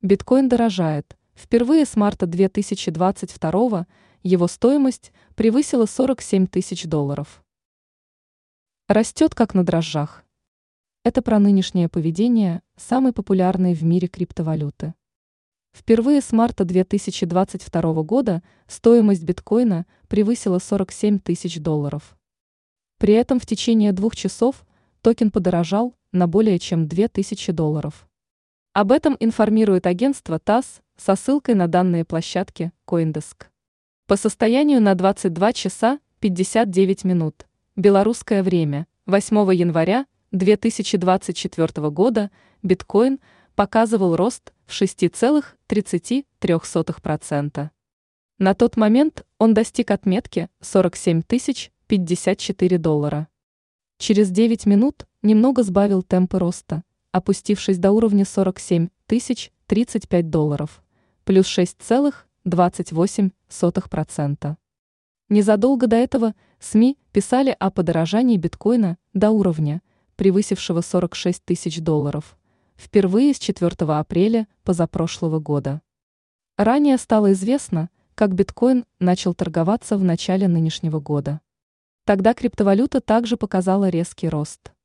Биткоин дорожает. Впервые с марта 2022 его стоимость превысила 47 тысяч долларов. Растет как на дрожжах. Это про нынешнее поведение самой популярной в мире криптовалюты. Впервые с марта 2022 года стоимость биткоина превысила 47 тысяч долларов. При этом в течение двух часов токен подорожал на более чем 2000 долларов. Об этом информирует агентство ТАСС со ссылкой на данные площадки Coindesk. По состоянию на 22 часа 59 минут. Белорусское время. 8 января 2024 года биткоин показывал рост в 6,33%. На тот момент он достиг отметки 47 тысяч 54 доллара. Через 9 минут немного сбавил темпы роста – опустившись до уровня 47 тысяч 35 долларов, плюс 6,28%. Незадолго до этого СМИ писали о подорожании биткоина до уровня, превысившего 46 тысяч долларов, впервые с 4 апреля позапрошлого года. Ранее стало известно, как биткоин начал торговаться в начале нынешнего года. Тогда криптовалюта также показала резкий рост –